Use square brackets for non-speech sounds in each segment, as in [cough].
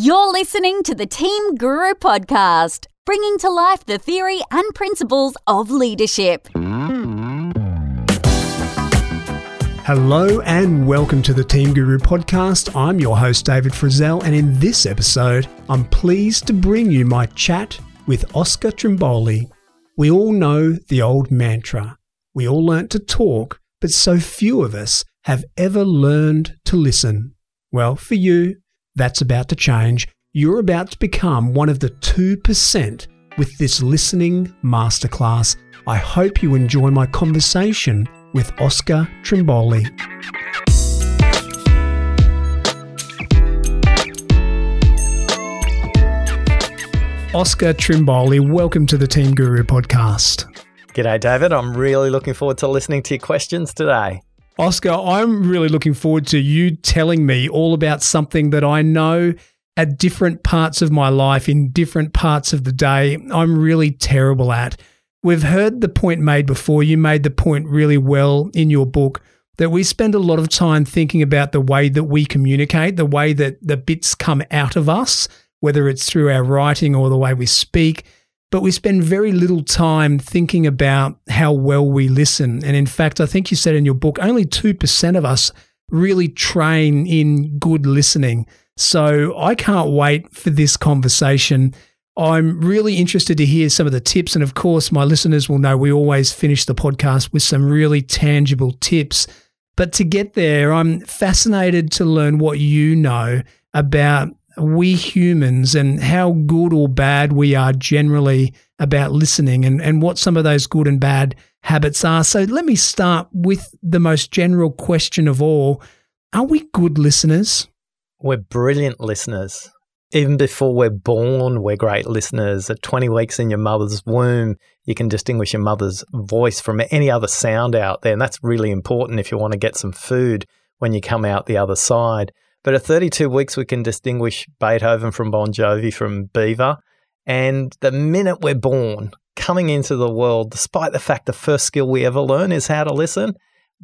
You're listening to the Team Guru podcast, bringing to life the theory and principles of leadership. Hello and welcome to the Team Guru podcast. I'm your host, David Frizzell, and in this episode, I'm pleased to bring you my chat with Oscar Trimboli. We all know the old mantra we all learnt to talk, but so few of us have ever learned to listen. Well, for you, that's about to change. You're about to become one of the 2% with this listening masterclass. I hope you enjoy my conversation with Oscar Trimboli. Oscar Trimboli, welcome to the Team Guru podcast. G'day, David. I'm really looking forward to listening to your questions today. Oscar, I'm really looking forward to you telling me all about something that I know at different parts of my life, in different parts of the day, I'm really terrible at. We've heard the point made before. You made the point really well in your book that we spend a lot of time thinking about the way that we communicate, the way that the bits come out of us, whether it's through our writing or the way we speak but we spend very little time thinking about how well we listen. And in fact, I think you said in your book, only 2% of us really train in good listening. So I can't wait for this conversation. I'm really interested to hear some of the tips. And of course, my listeners will know we always finish the podcast with some really tangible tips. But to get there, I'm fascinated to learn what you know about we humans and how good or bad we are generally about listening and, and what some of those good and bad habits are. So let me start with the most general question of all Are we good listeners? We're brilliant listeners. Even before we're born, we're great listeners. At 20 weeks in your mother's womb, you can distinguish your mother's voice from any other sound out there. And that's really important if you want to get some food when you come out the other side. But at 32 weeks, we can distinguish Beethoven from Bon Jovi from Bieber. And the minute we're born, coming into the world, despite the fact the first skill we ever learn is how to listen,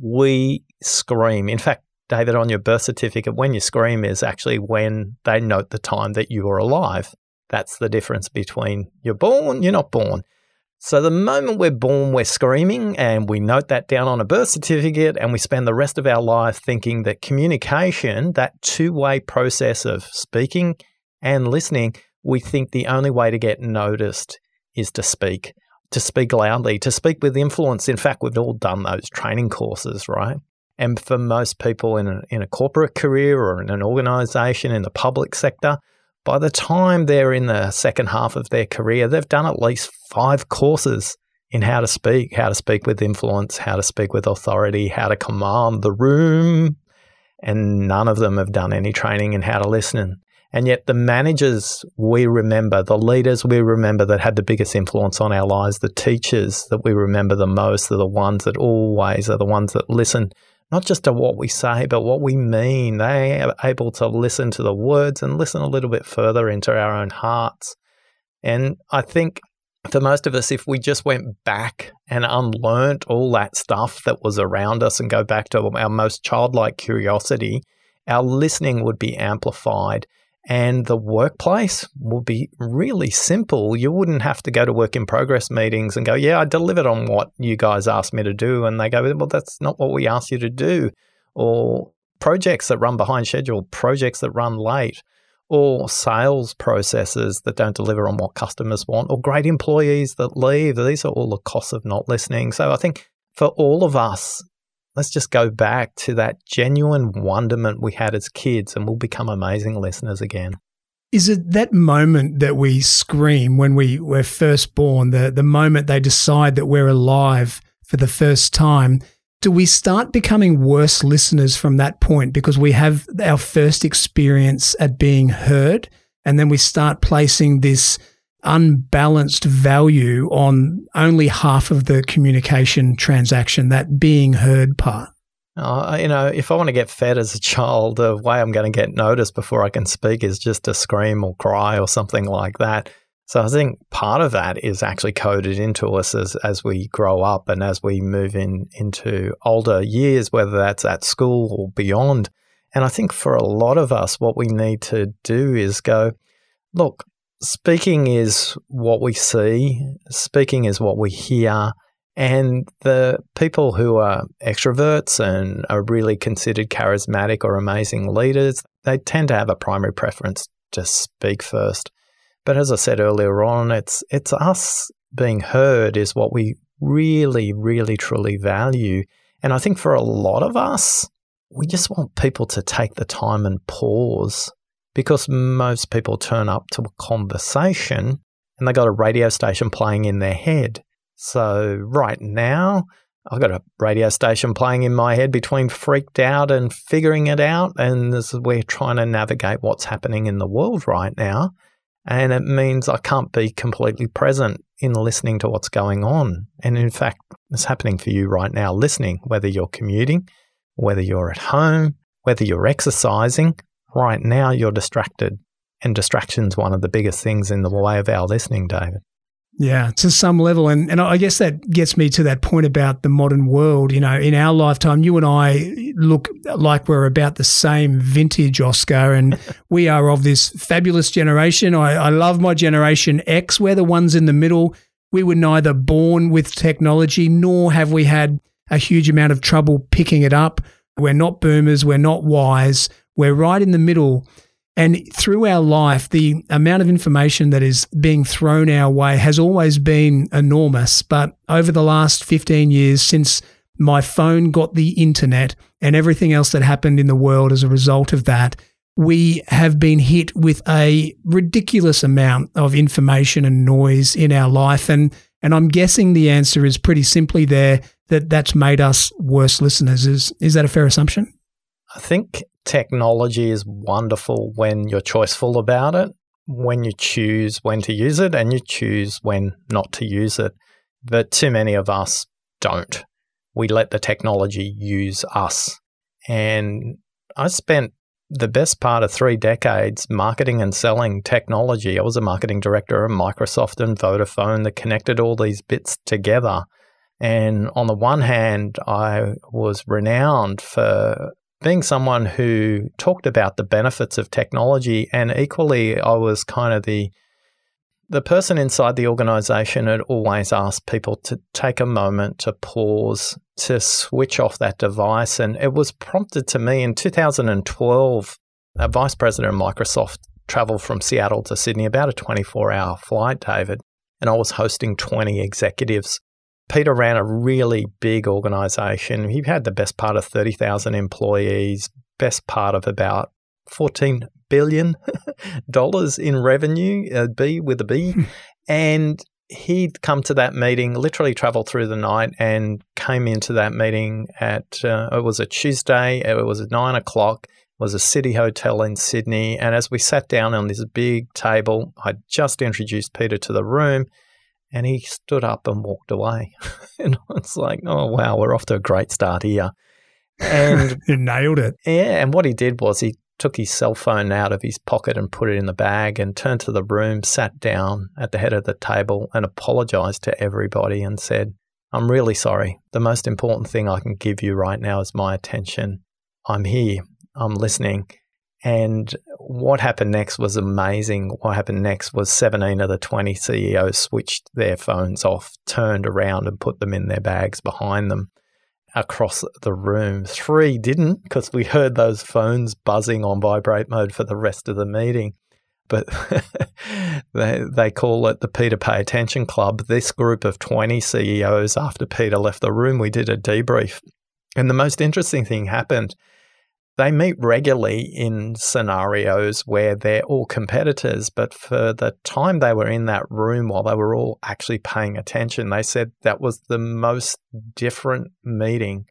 we scream. In fact, David, on your birth certificate, when you scream is actually when they note the time that you are alive. That's the difference between you're born, you're not born. So the moment we're born, we're screaming, and we note that down on a birth certificate, and we spend the rest of our life thinking that communication, that two way process of speaking and listening, we think the only way to get noticed is to speak, to speak loudly, to speak with influence. In fact, we've all done those training courses, right? And for most people in a, in a corporate career or in an organization in the public sector, by the time they're in the second half of their career, they've done at least five courses in how to speak, how to speak with influence, how to speak with authority, how to command the room. And none of them have done any training in how to listen. And yet, the managers we remember, the leaders we remember that had the biggest influence on our lives, the teachers that we remember the most are the ones that always are the ones that listen not just to what we say, but what we mean. They are able to listen to the words and listen a little bit further into our own hearts. And I think for most of us, if we just went back and unlearned all that stuff that was around us and go back to our most childlike curiosity, our listening would be amplified and the workplace will be really simple. You wouldn't have to go to work in progress meetings and go, Yeah, I delivered on what you guys asked me to do. And they go, Well, that's not what we asked you to do. Or projects that run behind schedule, projects that run late, or sales processes that don't deliver on what customers want, or great employees that leave. These are all the costs of not listening. So I think for all of us, let's just go back to that genuine wonderment we had as kids and we'll become amazing listeners again. Is it that moment that we scream when we were first born, the, the moment they decide that we're alive for the first time? Do we start becoming worse listeners from that point because we have our first experience at being heard? And then we start placing this unbalanced value on only half of the communication transaction, that being heard part? Uh, you know, if I want to get fed as a child, the way I'm going to get noticed before I can speak is just to scream or cry or something like that. So I think part of that is actually coded into us as, as we grow up and as we move in into older years, whether that's at school or beyond. And I think for a lot of us, what we need to do is go, look, speaking is what we see, speaking is what we hear. And the people who are extroverts and are really considered charismatic or amazing leaders, they tend to have a primary preference to speak first. But as I said earlier on, it's it's us being heard is what we really, really, truly value. And I think for a lot of us, we just want people to take the time and pause because most people turn up to a conversation and they got a radio station playing in their head. So right now, I've got a radio station playing in my head between freaked out and figuring it out. And this, we're trying to navigate what's happening in the world right now. And it means I can't be completely present in listening to what's going on. And in fact, it's happening for you right now, listening, whether you're commuting, whether you're at home, whether you're exercising. Right now, you're distracted. And distraction's one of the biggest things in the way of our listening, David. Yeah, to some level. And, and I guess that gets me to that point about the modern world. You know, in our lifetime, you and I look like we're about the same vintage, Oscar, and [laughs] we are of this fabulous generation. I, I love my generation X. We're the ones in the middle. We were neither born with technology nor have we had a huge amount of trouble picking it up. We're not boomers. We're not wise. We're right in the middle. And through our life, the amount of information that is being thrown our way has always been enormous. But over the last 15 years, since my phone got the internet and everything else that happened in the world as a result of that, we have been hit with a ridiculous amount of information and noise in our life. And, and I'm guessing the answer is pretty simply there that that's made us worse listeners. Is, is that a fair assumption? I think technology is wonderful when you're choiceful about it, when you choose when to use it and you choose when not to use it. But too many of us don't. We let the technology use us. And I spent the best part of three decades marketing and selling technology. I was a marketing director at Microsoft and Vodafone that connected all these bits together. And on the one hand, I was renowned for being someone who talked about the benefits of technology, and equally, I was kind of the the person inside the organization had always asked people to take a moment to pause, to switch off that device. And it was prompted to me in 2012. A vice president of Microsoft traveled from Seattle to Sydney, about a 24 hour flight, David. And I was hosting 20 executives Peter ran a really big organization. He had the best part of 30,000 employees, best part of about 14 billion [laughs] dollars in revenue, a B with a B. Hmm. and he'd come to that meeting, literally traveled through the night and came into that meeting at, uh, it was a Tuesday, it was at nine o'clock, it was a city hotel in Sydney. And as we sat down on this big table, I just introduced Peter to the room and he stood up and walked away. [laughs] and it's like, oh, wow, we're off to a great start here. And [laughs] he nailed it. Yeah. And what he did was he took his cell phone out of his pocket and put it in the bag and turned to the room, sat down at the head of the table and apologized to everybody and said, I'm really sorry. The most important thing I can give you right now is my attention. I'm here. I'm listening. And what happened next was amazing. What happened next was 17 of the 20 CEOs switched their phones off, turned around, and put them in their bags behind them across the room. Three didn't because we heard those phones buzzing on vibrate mode for the rest of the meeting. But [laughs] they, they call it the Peter Pay Attention Club. This group of 20 CEOs, after Peter left the room, we did a debrief. And the most interesting thing happened they meet regularly in scenarios where they're all competitors, but for the time they were in that room while they were all actually paying attention, they said that was the most different meeting.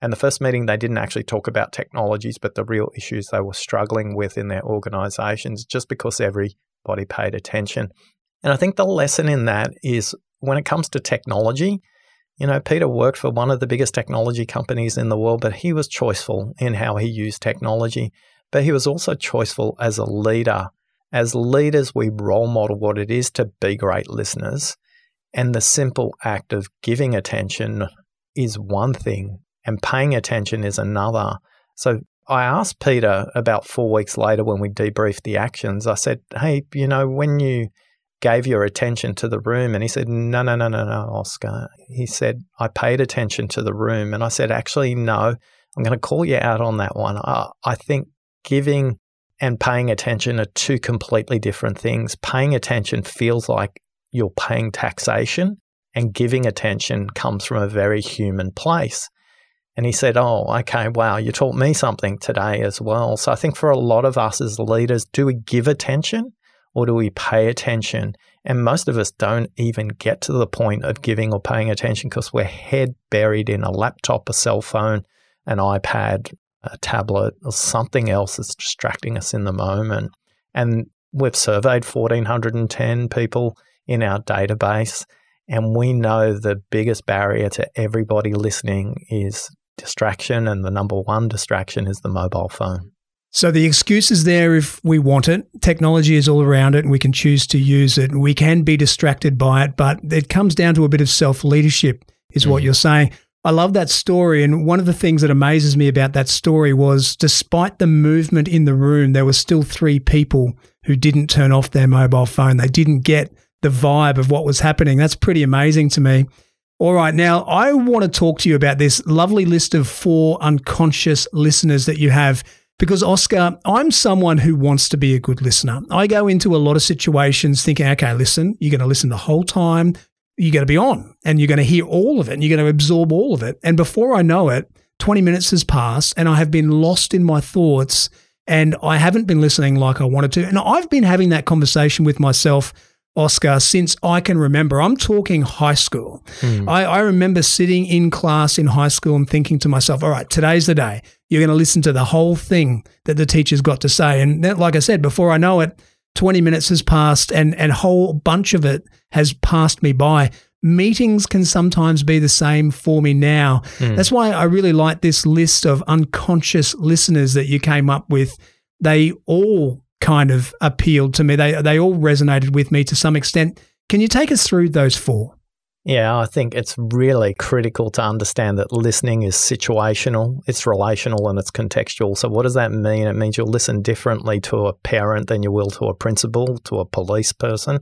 And the first meeting, they didn't actually talk about technologies, but the real issues they were struggling with in their organizations, just because everybody paid attention. And I think the lesson in that is when it comes to technology, you know, Peter worked for one of the biggest technology companies in the world, but he was choiceful in how he used technology. But he was also choiceful as a leader. As leaders, we role model what it is to be great listeners. And the simple act of giving attention is one thing, and paying attention is another. So I asked Peter about four weeks later when we debriefed the actions, I said, Hey, you know, when you gave your attention to the room, and he said, No, no, no, no, no, Oscar. He said, I paid attention to the room. And I said, Actually, no, I'm going to call you out on that one. I, I think giving and paying attention are two completely different things. Paying attention feels like you're paying taxation, and giving attention comes from a very human place. And he said, Oh, okay, wow, you taught me something today as well. So I think for a lot of us as leaders, do we give attention or do we pay attention? And most of us don't even get to the point of giving or paying attention because we're head buried in a laptop, a cell phone, an iPad, a tablet, or something else that's distracting us in the moment. And we've surveyed 1,410 people in our database. And we know the biggest barrier to everybody listening is distraction, and the number one distraction is the mobile phone. So the excuse is there if we want it. Technology is all around it and we can choose to use it. We can be distracted by it, but it comes down to a bit of self leadership, is mm. what you're saying. I love that story. And one of the things that amazes me about that story was despite the movement in the room, there were still three people who didn't turn off their mobile phone. They didn't get the vibe of what was happening. That's pretty amazing to me. All right, now I want to talk to you about this lovely list of four unconscious listeners that you have. Because, Oscar, I'm someone who wants to be a good listener. I go into a lot of situations thinking, okay, listen, you're going to listen the whole time. You're going to be on and you're going to hear all of it and you're going to absorb all of it. And before I know it, 20 minutes has passed and I have been lost in my thoughts and I haven't been listening like I wanted to. And I've been having that conversation with myself Oscar since I can remember. I'm talking high school. Mm. I, I, remember sitting in class in high school and thinking to myself, all right, today's the day. You're going to listen to the whole thing that the teacher's got to say. And that, like I said, before I know it, 20 minutes has passed and, and a whole bunch of it has passed me by. Meetings can sometimes be the same for me now. Mm. That's why I really like this list of unconscious listeners that you came up with. They all kind of appealed to me. They they all resonated with me to some extent. Can you take us through those four? Yeah, I think it's really critical to understand that listening is situational, it's relational, and it's contextual. So, what does that mean? It means you'll listen differently to a parent than you will to a principal, to a police person.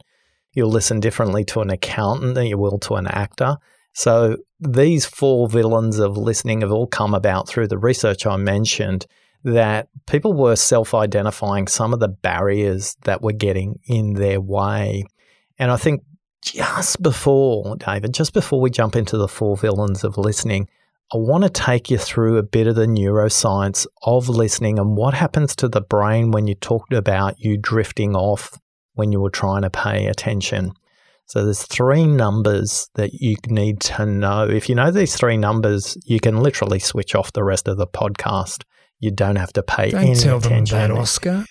You'll listen differently to an accountant than you will to an actor. So, these four villains of listening have all come about through the research I mentioned that people were self identifying some of the barriers that were getting in their way. And I think just before, David, just before we jump into the four villains of listening, I want to take you through a bit of the neuroscience of listening and what happens to the brain when you talked about you drifting off when you were trying to pay attention. So there's three numbers that you need to know. If you know these three numbers, you can literally switch off the rest of the podcast you don't have to pay don't any tell attention. Them that, [laughs] Oscar.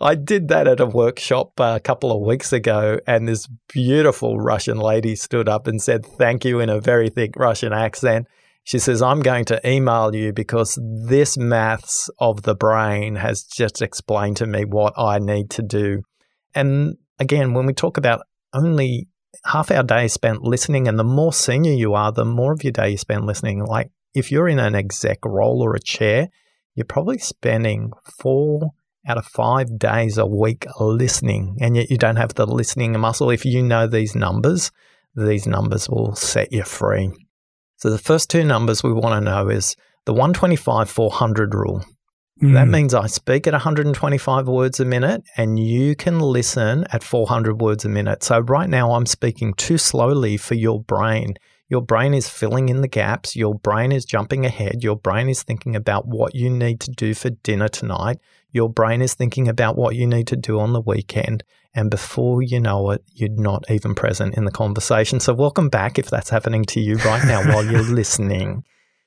I did that at a workshop uh, a couple of weeks ago, and this beautiful Russian lady stood up and said thank you in a very thick Russian accent. She says, I'm going to email you because this maths of the brain has just explained to me what I need to do. And again, when we talk about only half our day spent listening, and the more senior you are, the more of your day you spend listening. Like if you're in an exec role or a chair, you're probably spending four out of five days a week listening, and yet you don't have the listening muscle. If you know these numbers, these numbers will set you free. So the first two numbers we want to know is the 125 400 rule. Mm. That means I speak at 125 words a minute and you can listen at 400 words a minute. So right now I'm speaking too slowly for your brain. Your brain is filling in the gaps. Your brain is jumping ahead. Your brain is thinking about what you need to do for dinner tonight. Your brain is thinking about what you need to do on the weekend. And before you know it, you're not even present in the conversation. So, welcome back if that's happening to you right now while you're [laughs] listening.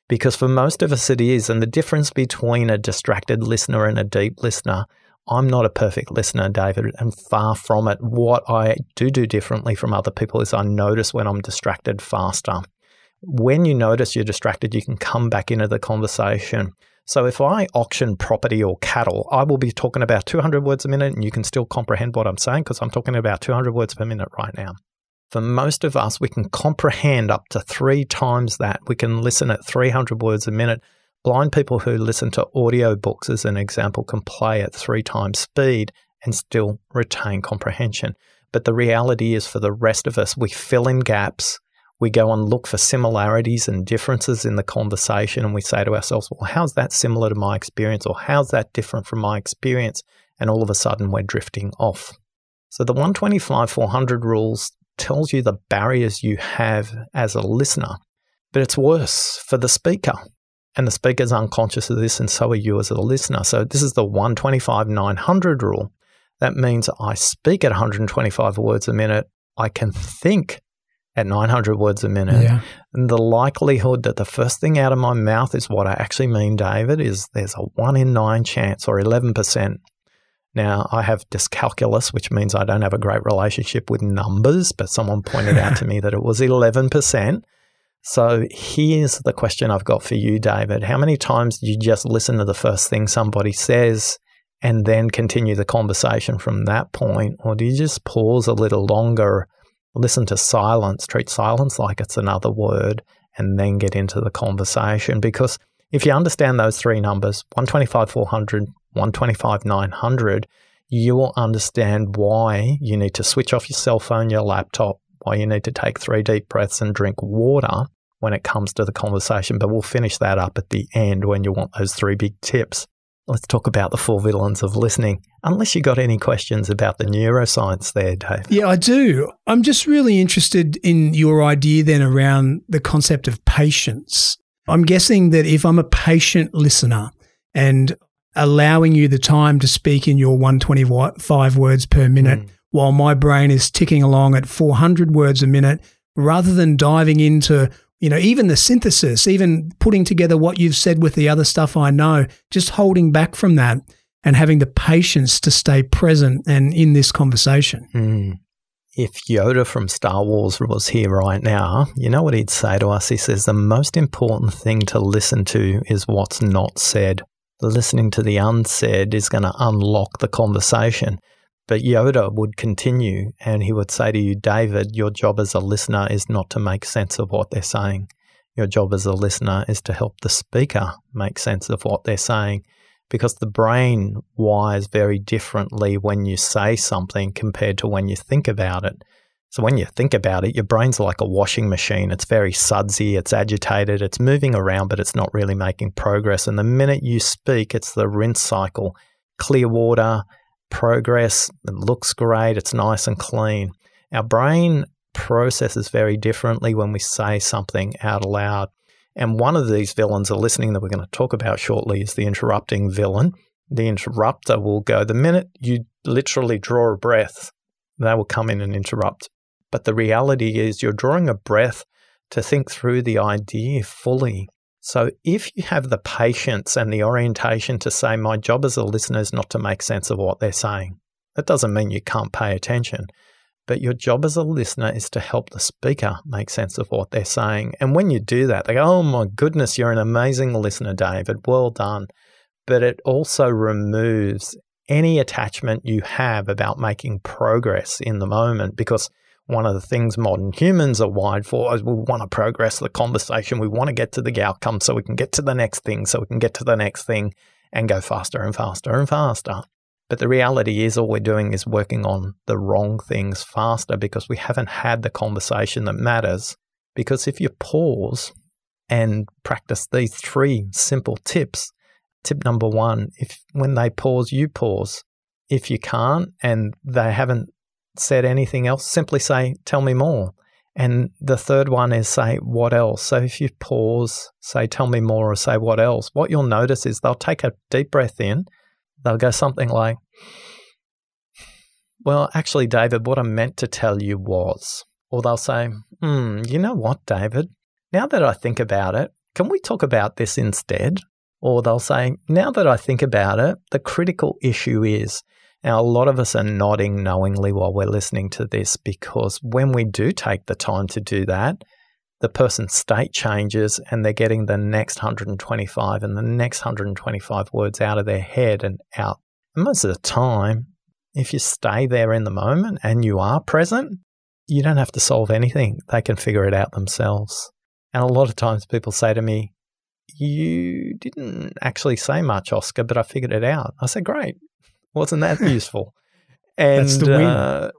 Because for most of us, it is. And the difference between a distracted listener and a deep listener I'm not a perfect listener, David, and far from it. What I do do differently from other people is I notice when I'm distracted faster. When you notice you're distracted, you can come back into the conversation. So if I auction property or cattle, I will be talking about 200 words a minute and you can still comprehend what I'm saying because I'm talking about 200 words per minute right now. For most of us, we can comprehend up to three times that. We can listen at 300 words a minute Blind people who listen to audiobooks, as an example, can play at three times speed and still retain comprehension. But the reality is, for the rest of us, we fill in gaps. We go and look for similarities and differences in the conversation, and we say to ourselves, Well, how's that similar to my experience? Or how's that different from my experience? And all of a sudden, we're drifting off. So, the 125 400 rules tells you the barriers you have as a listener, but it's worse for the speaker and the speaker's unconscious of this, and so are you as a listener. So this is the 125 900 rule. That means I speak at 125 words a minute. I can think at 900 words a minute. Yeah. And the likelihood that the first thing out of my mouth is what I actually mean, David, is there's a one in nine chance or 11%. Now, I have dyscalculus, which means I don't have a great relationship with numbers, but someone pointed out to [laughs] me that it was 11%. So here's the question I've got for you, David. How many times do you just listen to the first thing somebody says and then continue the conversation from that point? Or do you just pause a little longer, listen to silence, treat silence like it's another word, and then get into the conversation? Because if you understand those three numbers 125, 400, 125, 900 you will understand why you need to switch off your cell phone, your laptop, why you need to take three deep breaths and drink water when it comes to the conversation. But we'll finish that up at the end when you want those three big tips. Let's talk about the four villains of listening. Unless you got any questions about the neuroscience there, Dave. Yeah, I do. I'm just really interested in your idea then around the concept of patience. I'm guessing that if I'm a patient listener and allowing you the time to speak in your 125 words per minute mm. while my brain is ticking along at 400 words a minute, rather than diving into you know, even the synthesis, even putting together what you've said with the other stuff I know, just holding back from that and having the patience to stay present and in this conversation. Mm. If Yoda from Star Wars was here right now, you know what he'd say to us? He says, The most important thing to listen to is what's not said. Listening to the unsaid is going to unlock the conversation. But Yoda would continue and he would say to you, David, your job as a listener is not to make sense of what they're saying. Your job as a listener is to help the speaker make sense of what they're saying because the brain wires very differently when you say something compared to when you think about it. So when you think about it, your brain's like a washing machine. It's very sudsy, it's agitated, it's moving around, but it's not really making progress. And the minute you speak, it's the rinse cycle. Clear water, progress. It looks great. It's nice and clean. Our brain processes very differently when we say something out loud. And one of these villains are listening that we're going to talk about shortly is the interrupting villain. The interrupter will go the minute you literally draw a breath, they will come in and interrupt. But the reality is you're drawing a breath to think through the idea fully. So if you have the patience and the orientation to say, my job as a listener is not to make sense of what they're saying, that doesn't mean you can't pay attention. But your job as a listener is to help the speaker make sense of what they're saying. And when you do that, they go, Oh my goodness, you're an amazing listener, David. Well done. But it also removes any attachment you have about making progress in the moment because one of the things modern humans are wired for is we want to progress the conversation. We want to get to the outcome so we can get to the next thing, so we can get to the next thing and go faster and faster and faster. But the reality is, all we're doing is working on the wrong things faster because we haven't had the conversation that matters. Because if you pause and practice these three simple tips, tip number one, if when they pause, you pause. If you can't and they haven't said anything else, simply say, Tell me more. And the third one is say, What else? So if you pause, say, Tell me more, or say, What else? What you'll notice is they'll take a deep breath in. They'll go something like, Well, actually, David, what I meant to tell you was. Or they'll say, Hmm, you know what, David? Now that I think about it, can we talk about this instead? Or they'll say, Now that I think about it, the critical issue is now, a lot of us are nodding knowingly while we're listening to this because when we do take the time to do that, the person's state changes and they're getting the next 125 and the next 125 words out of their head and out. And most of the time, if you stay there in the moment and you are present, you don't have to solve anything. They can figure it out themselves. And a lot of times people say to me, You didn't actually say much, Oscar, but I figured it out. I said, Great. Wasn't that [laughs] useful? And That's the win. Uh,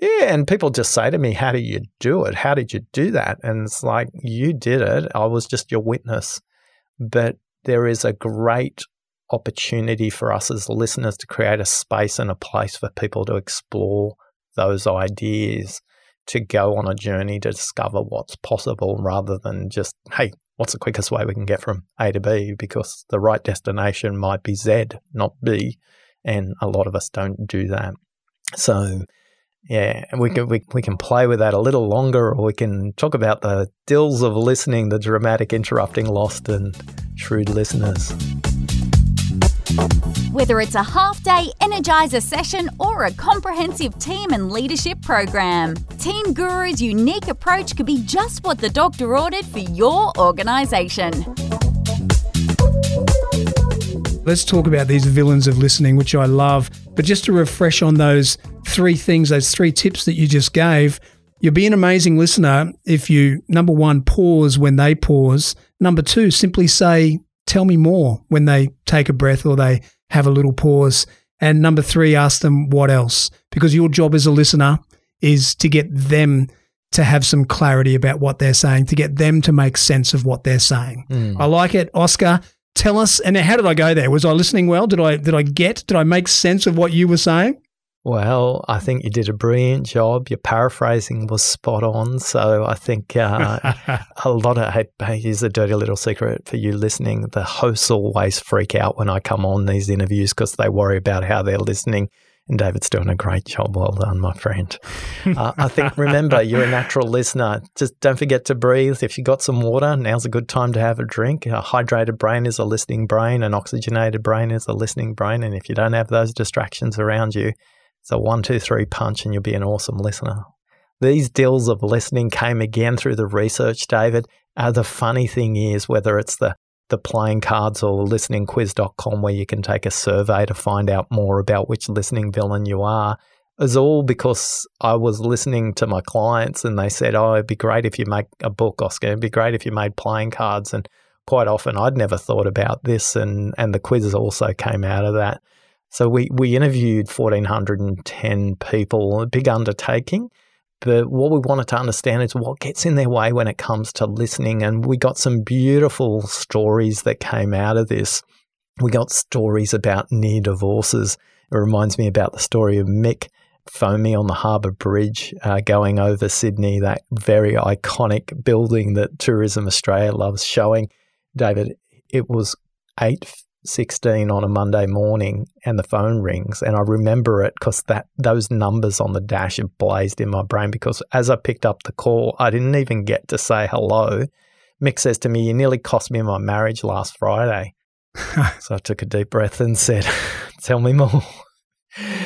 yeah, and people just say to me, How do you do it? How did you do that? And it's like, You did it. I was just your witness. But there is a great opportunity for us as listeners to create a space and a place for people to explore those ideas, to go on a journey to discover what's possible rather than just, hey, what's the quickest way we can get from A to B? Because the right destination might be Z, not B. And a lot of us don't do that. So, yeah, we can we, we can play with that a little longer, or we can talk about the dills of listening, the dramatic interrupting lost and shrewd listeners. Whether it's a half day Energizer session or a comprehensive team and leadership program, Team Guru's unique approach could be just what the doctor ordered for your organisation. Let's talk about these villains of listening, which I love. But just to refresh on those three things, those three tips that you just gave, you'll be an amazing listener if you, number one, pause when they pause. Number two, simply say, tell me more when they take a breath or they have a little pause. And number three, ask them what else, because your job as a listener is to get them to have some clarity about what they're saying, to get them to make sense of what they're saying. Mm. I like it. Oscar, tell us. And how did I go there? Was I listening well? Did I did I get? Did I make sense of what you were saying? Well, I think you did a brilliant job. Your paraphrasing was spot on. So I think uh, [laughs] a lot of, hey, hey, here's a dirty little secret for you listening. The hosts always freak out when I come on these interviews because they worry about how they're listening. And David's doing a great job. Well done, my friend. uh, I think, remember, you're a natural listener. Just don't forget to breathe. If you've got some water, now's a good time to have a drink. A hydrated brain is a listening brain, an oxygenated brain is a listening brain. And if you don't have those distractions around you, it's a one, two, three punch, and you'll be an awesome listener. These deals of listening came again through the research, David. Uh, the funny thing is, whether it's the the playing cards or listeningquiz.com where you can take a survey to find out more about which listening villain you are is all because I was listening to my clients and they said, Oh, it'd be great if you make a book, Oscar. It'd be great if you made playing cards. And quite often I'd never thought about this and, and the quizzes also came out of that. So we, we interviewed 1,410 people, a big undertaking. But what we wanted to understand is what gets in their way when it comes to listening. And we got some beautiful stories that came out of this. We got stories about near divorces. It reminds me about the story of Mick Foamy on the Harbour Bridge uh, going over Sydney, that very iconic building that Tourism Australia loves showing. David, it was eight 16 on a Monday morning and the phone rings and I remember it because that those numbers on the dash have blazed in my brain because as I picked up the call I didn't even get to say hello. Mick says to me, You nearly cost me my marriage last Friday. [laughs] so I took a deep breath and said, [laughs] Tell me more.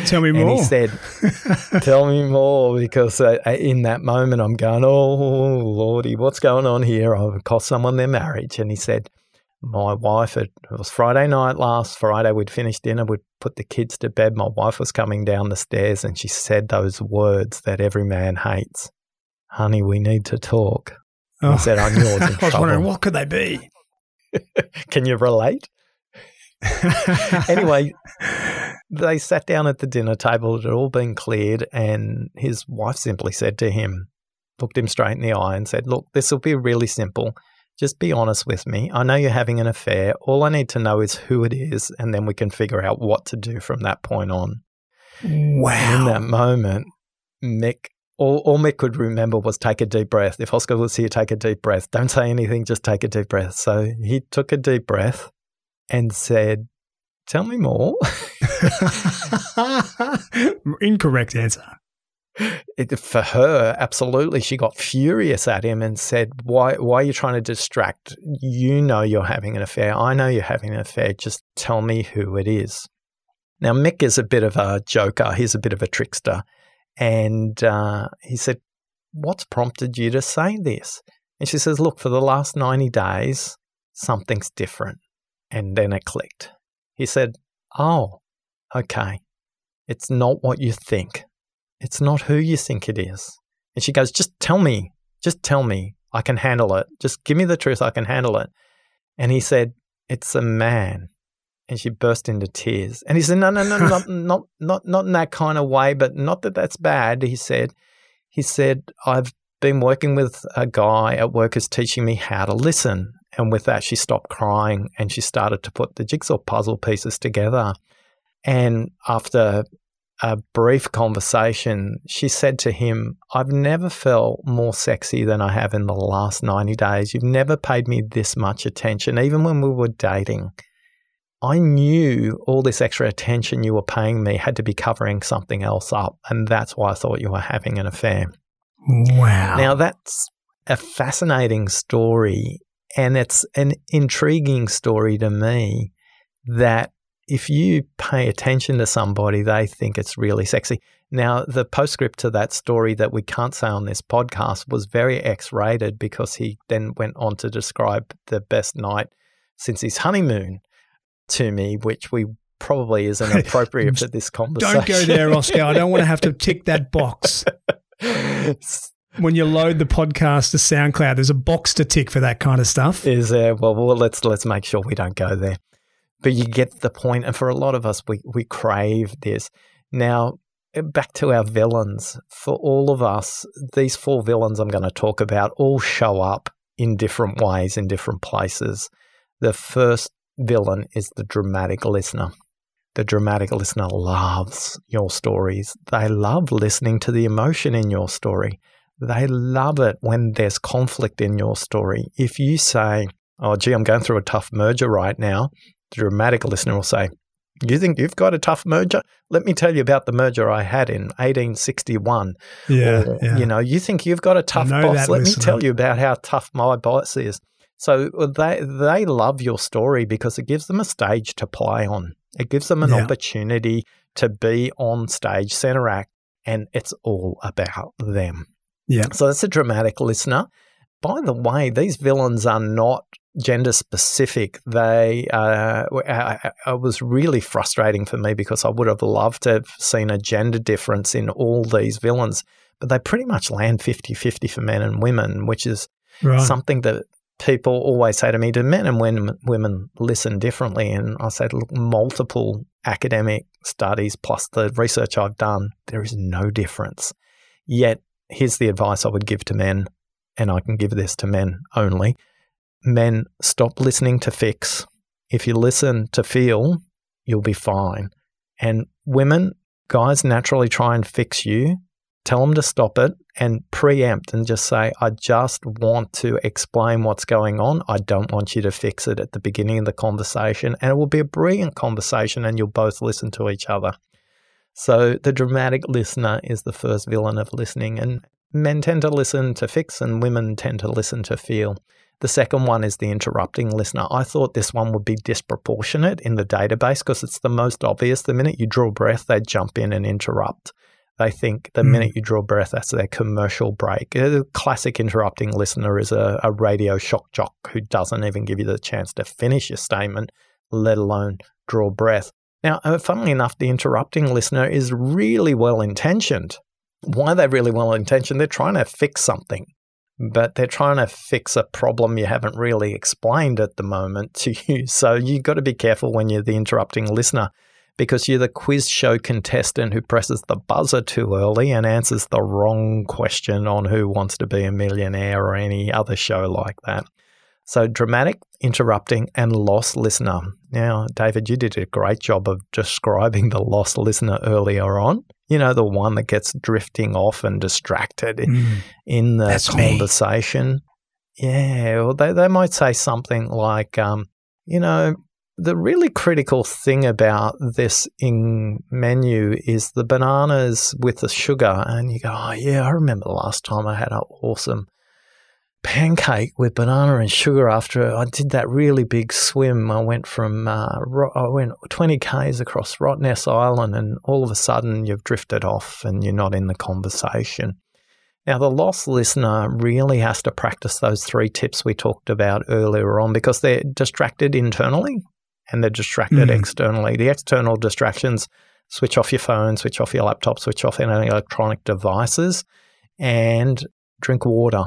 Tell me And more. he said, [laughs] Tell me more because uh, in that moment I'm going, Oh, Lordy, what's going on here? I've cost someone their marriage. And he said, my wife, it was Friday night last Friday, we'd finished dinner, we'd put the kids to bed. My wife was coming down the stairs and she said those words that every man hates Honey, we need to talk. Oh. I said, I knew [laughs] I was I was trouble. wondering what could they be. [laughs] Can you relate? [laughs] anyway, they sat down at the dinner table. It had all been cleared, and his wife simply said to him, looked him straight in the eye, and said, Look, this will be really simple. Just be honest with me. I know you're having an affair. All I need to know is who it is, and then we can figure out what to do from that point on. wow. And in that moment, Mick, all, all Mick could remember was take a deep breath. If Oscar was here, take a deep breath. Don't say anything, just take a deep breath. So he took a deep breath and said, Tell me more. [laughs] Incorrect answer. It, for her, absolutely, she got furious at him and said, "Why? Why are you trying to distract? You know you're having an affair. I know you're having an affair. Just tell me who it is." Now, Mick is a bit of a joker. He's a bit of a trickster, and uh, he said, "What's prompted you to say this?" And she says, "Look, for the last ninety days, something's different." And then it clicked. He said, "Oh, okay. It's not what you think." It's not who you think it is. And she goes, Just tell me. Just tell me. I can handle it. Just give me the truth. I can handle it. And he said, It's a man. And she burst into tears. And he said, No, no, no, not, [laughs] not, not, not in that kind of way, but not that that's bad. He said, He said, I've been working with a guy at work who's teaching me how to listen. And with that, she stopped crying and she started to put the jigsaw puzzle pieces together. And after a brief conversation, she said to him, I've never felt more sexy than I have in the last 90 days. You've never paid me this much attention, even when we were dating. I knew all this extra attention you were paying me had to be covering something else up. And that's why I thought you were having an affair. Wow. Now, that's a fascinating story. And it's an intriguing story to me that if you pay attention to somebody, they think it's really sexy. Now, the postscript to that story that we can't say on this podcast was very X rated because he then went on to describe the best night since his honeymoon to me, which we probably isn't [laughs] appropriate for this conversation. Don't go there, Oscar. I don't want to have to tick that box. [laughs] when you load the podcast to SoundCloud, there's a box to tick for that kind of stuff. Is there? Well, well, let's let's make sure we don't go there but you get the point. And for a lot of us, we, we crave this. Now, eh, back to our villains. For all of us, these four villains I'm going to talk about all show up in different ways in different places. The first villain is the dramatic listener. The dramatic listener loves your stories. They love listening to the emotion in your story. They love it when there's conflict in your story. If you say, Oh, gee, I'm going through a tough merger right now, the dramatic listener will say, you think you've got a tough merger? Let me tell you about the merger I had in 1861. Yeah, or, yeah. You know, you think you've got a tough boss? Let listener. me tell you about how tough my boss is. So they they love your story because it gives them a stage to play on. It gives them an Yeah. opportunity to be on stage, center act, and it's all about them. Yeah. So that's a dramatic listener. By the way, these villains are not gender specific. They uh, I, I was really frustrating for me because I would have loved to have seen a gender difference in all these villains, but they pretty much land 50-50 for men and women, which is Right. something that people always say to me, do men and women, women listen differently? And I said, look, multiple academic studies plus the research I've done, there is no difference. Yet, here's the advice I would give to men, and I can give this to men only. Men, stop listening to fix. If you listen to feel, you'll be fine. And women, guys naturally try and fix you. Tell them to stop it and preempt and just say, I just want to explain what's going on. I don't want you to fix it at the beginning of the conversation. And it will be a brilliant conversation and you'll both listen to each other. So the dramatic listener is the first villain of listening. And men tend to listen to fix and women tend to listen to feel. The second one is the interrupting listener. I thought this one would be disproportionate in the database because it's the most obvious. The minute you draw breath, they jump in and interrupt. They think the Mm. minute you draw breath, that's their commercial break. A classic interrupting listener is a, a radio shock jock who doesn't even give you the chance to finish your statement, let alone draw breath. Now, uh, funnily enough, the interrupting listener is really well intentioned. Why are they really well intentioned? They're trying to fix something, but they're trying to fix a problem you haven't really explained at the moment to [laughs] you. So you've got to be careful when you're the interrupting listener because you're the quiz show contestant who presses the buzzer too early and answers the wrong question on Who Wants to Be a Millionaire or any other show like that. So, dramatic, interrupting, and lost listener. Now, David, you did a great job of describing the lost listener earlier on. You know, the one that gets drifting off and distracted Mm. in the That's me. conversation. Yeah, well, they, they might say something like, um, you know, the really critical thing about this in menu is the bananas with the sugar. And you go, oh, yeah, I remember the last time I had an awesome pancake with banana and sugar after I did that really big swim. I went from, uh, Ro- I went 20 Ks across Rottnest Island, and all of a sudden you've drifted off and you're not in the conversation. Now, the lost listener really has to practice those three tips we talked about earlier on because they're distracted internally and they're distracted Mm. externally. The external distractions switch off your phone, switch off your laptop, switch off any electronic devices, and drink water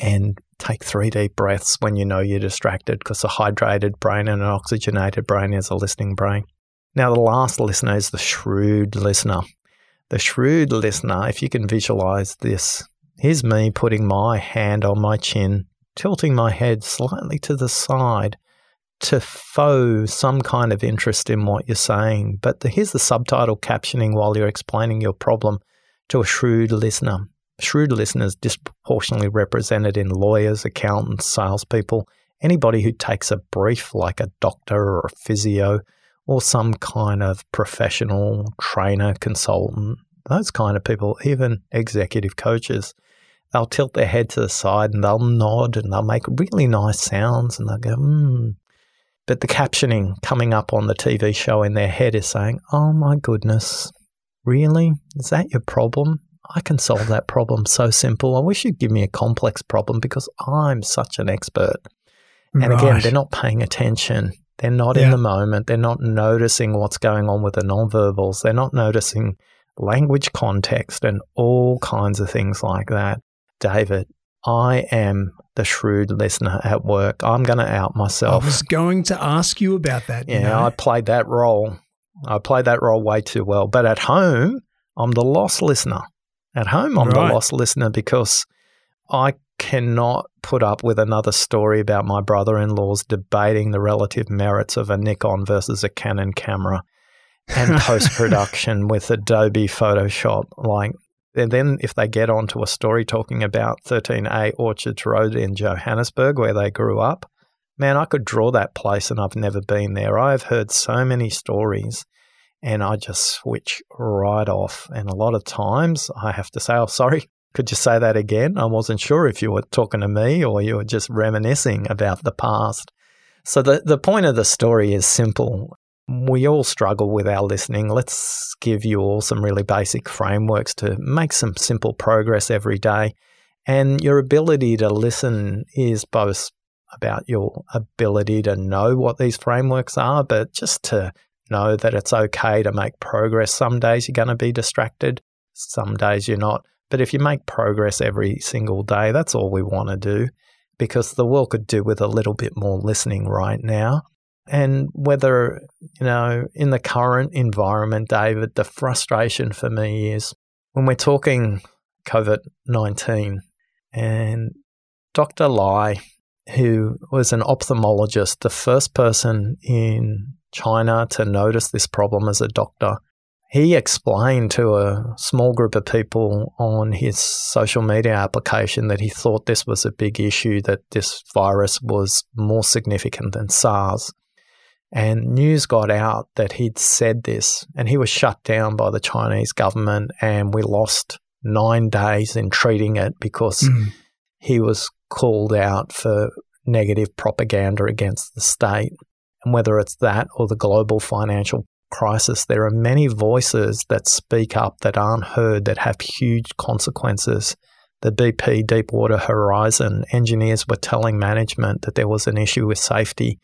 and take three deep breaths when you know you're distracted because a hydrated brain and an oxygenated brain is a listening brain. Now, the last listener is the shrewd listener. The shrewd listener, if you can visualize this, here's me putting my hand on my chin, tilting my head slightly to the side to faux some kind of interest in what you're saying. But the, here's the subtitle captioning while you're explaining your problem to a shrewd listener. Shrewd listeners disproportionately represented in lawyers, accountants, salespeople, anybody who takes a brief like a doctor or a physio or some kind of professional trainer, consultant, those kind of people, even executive coaches. They'll tilt their head to the side and they'll nod and they'll make really nice sounds and they'll go, hmm, but the captioning coming up on the TV show in their head is saying, Oh my goodness, really? Is that your problem? I can solve that problem so simple. I wish you'd give me a complex problem because I'm such an expert. And right. again, they're not paying attention. They're not yeah. in the moment. They're not noticing what's going on with the nonverbals. They're not noticing language context and all kinds of things like that. David, I am the shrewd listener at work. I'm going to out myself. I was going to ask you about that. Yeah, you know? I played that role. I played that role way too well. But at home, I'm the lost listener. At home, I'm right. the lost listener because I cannot put up with another story about my brother in laws debating the relative merits of a Nikon versus a Canon camera and [laughs] post production with Adobe Photoshop. Like, and then if they get onto a story talking about 13A Orchards Road in Johannesburg, where they grew up, man, I could draw that place and I've never been there. I've heard so many stories and I just switch right off. And a lot of times I have to say, oh, sorry, could you say that again? I wasn't sure if you were talking to me or you were just reminiscing about the past. So the, the point of the story is simple we all struggle with our listening. Let's give you all some really basic frameworks to make some simple progress every day. And your ability to listen is both about your ability to know what these frameworks are, but just to know that it's okay to make progress. Some days you're going to be distracted, some days you're not. But if you make progress every single day, that's all we want to do because the world could do with a little bit more listening right now and whether, you know, in the current environment, David, the frustration for me is when we're talking COVID 19 and Dr. Lai, who was an ophthalmologist, the first person in China to notice this problem as a doctor, he explained to a small group of people on his social media application that he thought this was a big issue, that this virus was more significant than SARS. And news got out that he'd said this, and he was shut down by the Chinese government, and we lost nine days in treating it because mm. he was called out for negative propaganda against the state. And whether it's that or the global financial crisis, there are many voices that speak up that aren't heard that have huge consequences. The BP Deepwater Horizon engineers were telling management that there was an issue with safety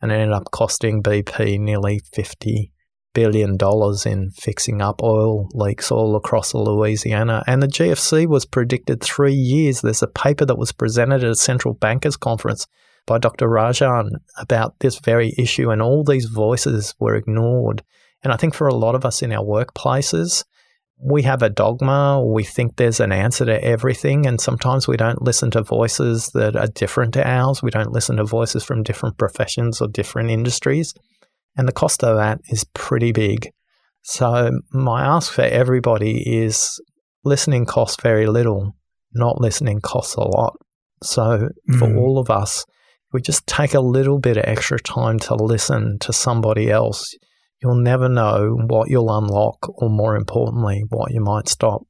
and it ended up costing BP nearly $50 billion in fixing up oil leaks all across Louisiana. And the GFC was predicted three years. There's a paper that was presented at a central bankers conference by Dr. Rajan about this very issue, and all these voices were ignored. And I think for a lot of us in our workplaces, we have a dogma, we think there's an answer to everything, and sometimes we don't listen to voices that are different to ours. We don't listen to voices from different professions or different industries. And the cost of that is pretty big. So, my ask for everybody is listening costs very little, not listening costs a lot. So, mm. for all of us, we just take a little bit of extra time to listen to somebody else you'll never know what you'll unlock, or more importantly, what you might stop.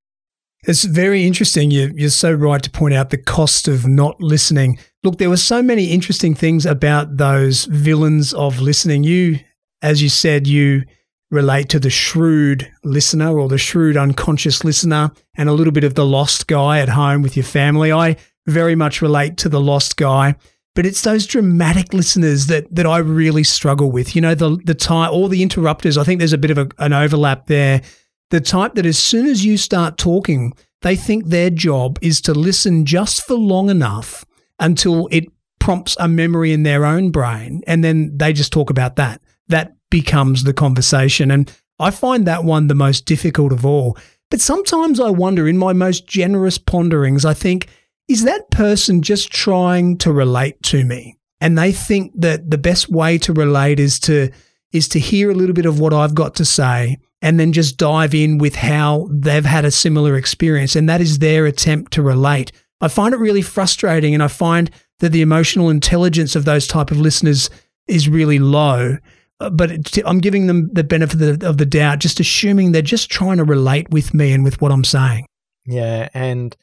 It's very interesting. You, you're so right to point out the cost of not listening. Look, there were so many interesting things about those villains of listening. You, as you said, you relate to the shrewd listener or the shrewd unconscious listener and a little bit of the lost guy at home with your family. I very much relate to the lost guy but it's those dramatic listeners that that I really struggle with. You know, the the type, all the interrupters. I think there's a bit of a, an overlap there. The type that as soon as you start talking, they think their job is to listen just for long enough until it prompts a memory in their own brain. And then they just talk about that. That becomes the conversation. And I find that one the most difficult of all. But sometimes I wonder in my most generous ponderings, I think, is that person just trying to relate to me? And they think that the best way to relate is to is to hear a little bit of what I've got to say and then just dive in with how they've had a similar experience. And that is their attempt to relate. I find it really frustrating and I find that the emotional intelligence of those type of listeners is really low. Uh, but I'm giving them the benefit of the doubt, just assuming they're just trying to relate with me and with what I'm saying. Yeah, and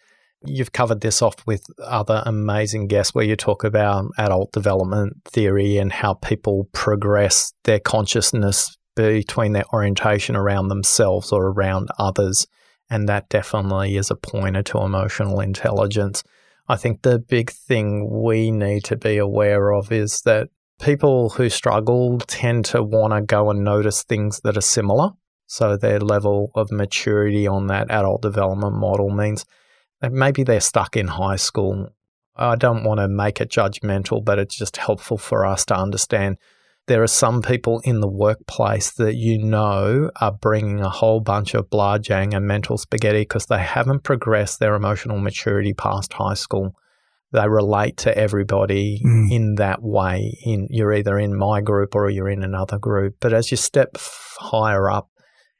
you've covered this off with other amazing guests where you talk about adult development theory and how people progress their consciousness between their orientation around themselves or around others. And that definitely is a pointer to emotional intelligence. I think the big thing we need to be aware of is that people who struggle tend to want to go and notice things that are similar. So their level of maturity on that adult development model means maybe they're stuck in high school. I don't want to make it judgmental, but it's just helpful for us to understand there are some people in the workplace that you know are bringing a whole bunch of blahjang and mental spaghetti because they haven't progressed their emotional maturity past high school they relate to everybody mm. in that way. In you're either in my group or you're in another group. But as you step higher up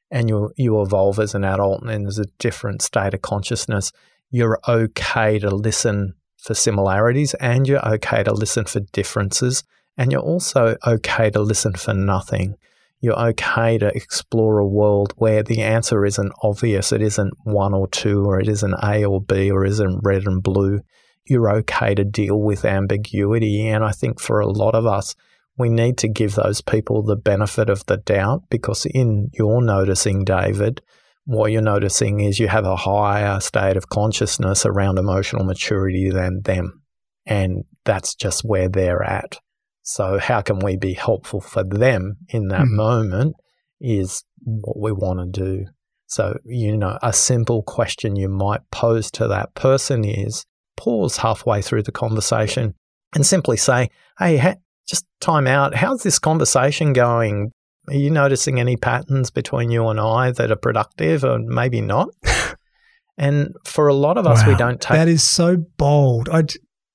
and you you evolve as an adult and there's a different state of consciousness, you're okay to listen for similarities and you're okay to listen for differences and you're also okay to listen for nothing. You're okay to explore a world where the answer isn't obvious. It isn't one or two, or it isn't A or B, or isn't red and blue you're okay to deal with ambiguity. And I think for a lot of us, we need to give those people the benefit of the doubt because in your noticing, David, what you're noticing is you have a higher state of consciousness around emotional maturity than them. And that's just where they're at. So, how can we be helpful for them in that mm. moment is what we want to do. So, you know, a simple question you might pose to that person is pause halfway through the conversation and simply say, Hey, ha- just time out. How's this conversation going? Are you noticing any patterns between you and I that are productive or maybe not? [laughs] and for a lot of us, wow, we don't take that is so bold. I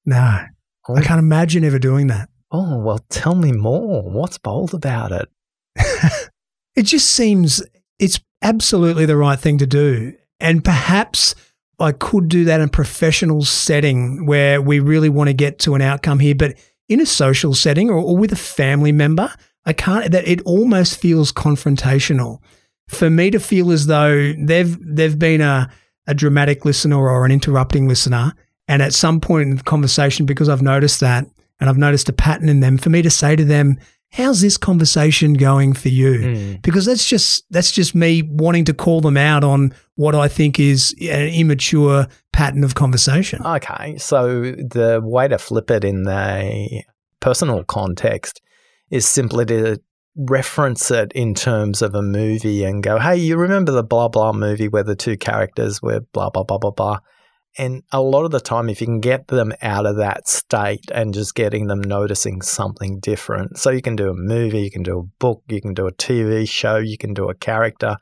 no, oh. I can't imagine ever doing that. Oh well, tell me more. What's bold about it? [laughs] it just seems it's absolutely the right thing to do, and perhaps I could do that in a professional setting where we really want to get to an outcome here, but in a social setting or, or with a family member, I can't. That it almost feels confrontational for me to feel as though they've they've been a a dramatic listener or an interrupting listener, and at some point in the conversation, because I've noticed that and I've noticed a pattern in them, for me to say to them, how's this conversation going for you? Mm. Because that's just that's just me wanting to call them out on what I think is an immature pattern of conversation. Okay, so the way to flip it in the personal context is simply to reference it in terms of a movie and go, "Hey, you remember the blah blah movie where the two characters were blah blah blah blah blah." And a lot of the time, if you can get them out of that state and just getting them noticing something different. So you can do a movie, you can do a book, you can do a TV show, you can do a character.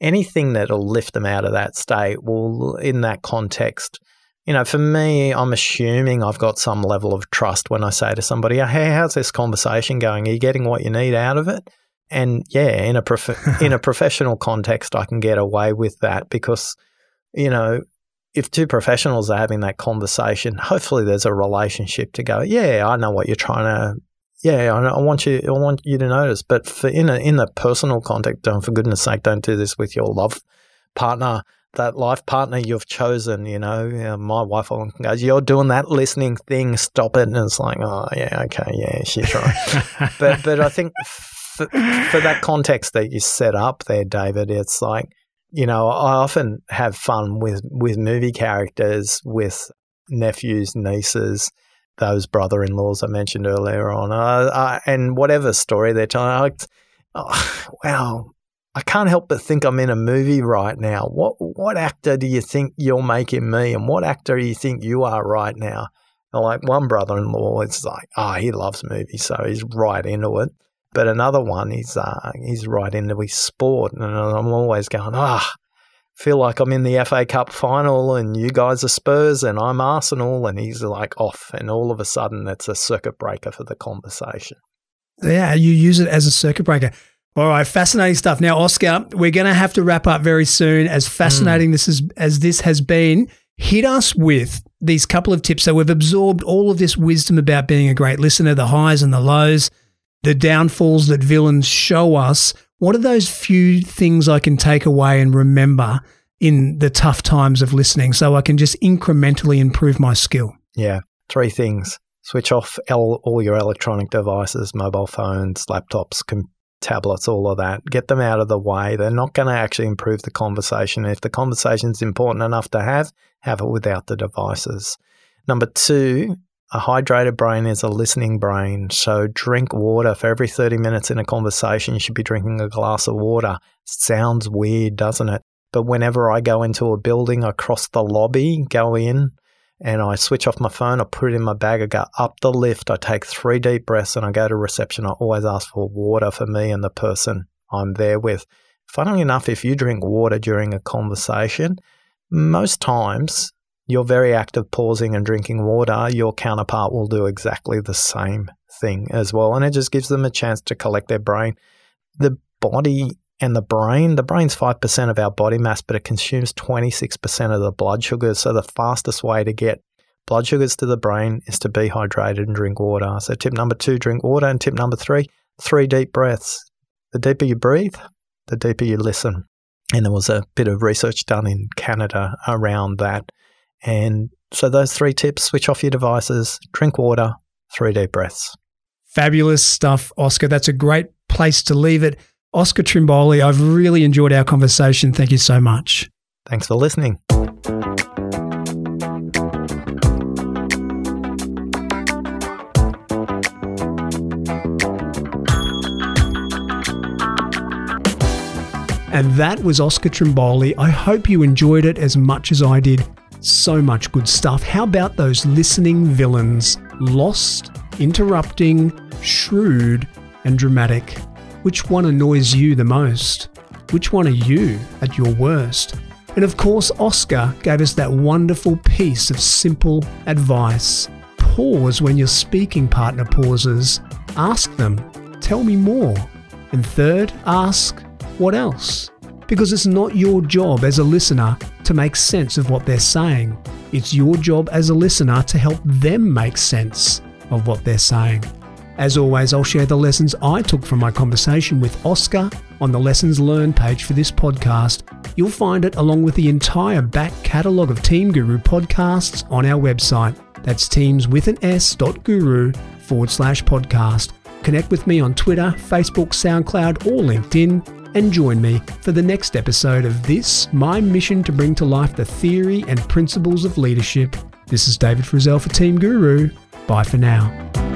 Anything that'll lift them out of that state will, in that context, you know, for me, I'm assuming I've got some level of trust when I say to somebody, oh, "Hey, how's this conversation going? Are you getting what you need out of it?" And yeah, in a prof- [laughs] in a professional context, I can get away with that because you know if two professionals are having that conversation, hopefully there's a relationship to go. Yeah, I know what you're trying to. Yeah, I, want you. I want you to notice. But for in a in the personal context, don't for goodness sake, don't do this with your love partner, that life partner you've chosen. You know, my wife often goes, "You're doing that listening thing. Stop it." And it's like, oh yeah, okay, yeah, she's right. [laughs] but but I think for, for that context that you set up there, David, it's like you know, I often have fun with, with movie characters, with nephews, nieces, those brother in laws I mentioned earlier on, uh, uh, and whatever story they're telling. I, oh, wow, I can't help but think I'm in a movie right now. What what actor do you think you're making me, and what actor do you think you are right now? Like one brother in law is like, ah, oh, he loves movies, so he's right into it. But another one, he's uh, he's right into his sport, and I'm always going, ah, feel like I'm in the FA Cup final, and you guys are Spurs, and I'm Arsenal, and he's like off, and all of a sudden, it's a circuit breaker for the conversation. Yeah, you use it as a circuit breaker. All right, fascinating stuff. Now, Oscar, we're going to have to wrap up very soon. As fascinating mm. this is as this has been, hit us with these couple of tips. So we've absorbed all of this wisdom about being a great listener, the highs and the lows, the downfalls that villains show us. What are those few things I can take away and remember in the tough times of listening so I can just incrementally improve my skill? Yeah, three things. Switch off all your electronic devices, mobile phones, laptops, com- tablets, all of that. Get them out of the way. They're not going to actually improve the conversation. If the conversation is important enough to have, have it without the devices. Number two, a hydrated brain is a listening brain. So drink water. For every 30 minutes in a conversation, you should be drinking a glass of water. Sounds weird, doesn't it? But whenever I go into a building, I cross the lobby, go in, and I switch off my phone, I put it in my bag, I go up the lift, I take three deep breaths, and I go to reception. I always ask for water for me and the person I'm there with. Funnily enough, if you drink water during a conversation, most times you're very active pausing and drinking water, your counterpart will do exactly the same thing as well. And it just gives them a chance to collect their brain. The body and the brain, the brain's 5% of our body mass, but it consumes 26% of the blood sugars. So the fastest way to get blood sugars to the brain is to be hydrated and drink water. So tip number two, drink water. And tip number three, three deep breaths. The deeper you breathe, the deeper you listen. And there was a bit of research done in Canada around that. And so those three tips switch off your devices, drink water, three deep breaths. Fabulous stuff, Oscar. That's a great place to leave it. Oscar Trimboli, I've really enjoyed our conversation. Thank you so much. Thanks for listening. And that was Oscar Trimboli. I hope you enjoyed it as much as I did. So much good stuff. How about those listening villains? Lost, interrupting, shrewd, and dramatic. Which one annoys you the most? Which one are you at your worst? And of course, Oscar gave us that wonderful piece of simple advice. Pause when your speaking partner pauses. Ask them, tell me more. And third, ask, what else? because it's not your job as a listener to make sense of what they're saying. It's your job as a listener to help them make sense of what they're saying. As always, I'll share the lessons I took from my conversation with Oscar on the Lessons Learned page for this podcast. You'll find it along with the entire back catalogue of Team Guru podcasts on our website. That's teams with an S dot guru forward slash podcast. Connect with me on Twitter, Facebook, SoundCloud, or LinkedIn and join me for the next episode of this, my mission to bring to life the theory and principles of leadership. This is David Frizzell for Team Guru. Bye for now.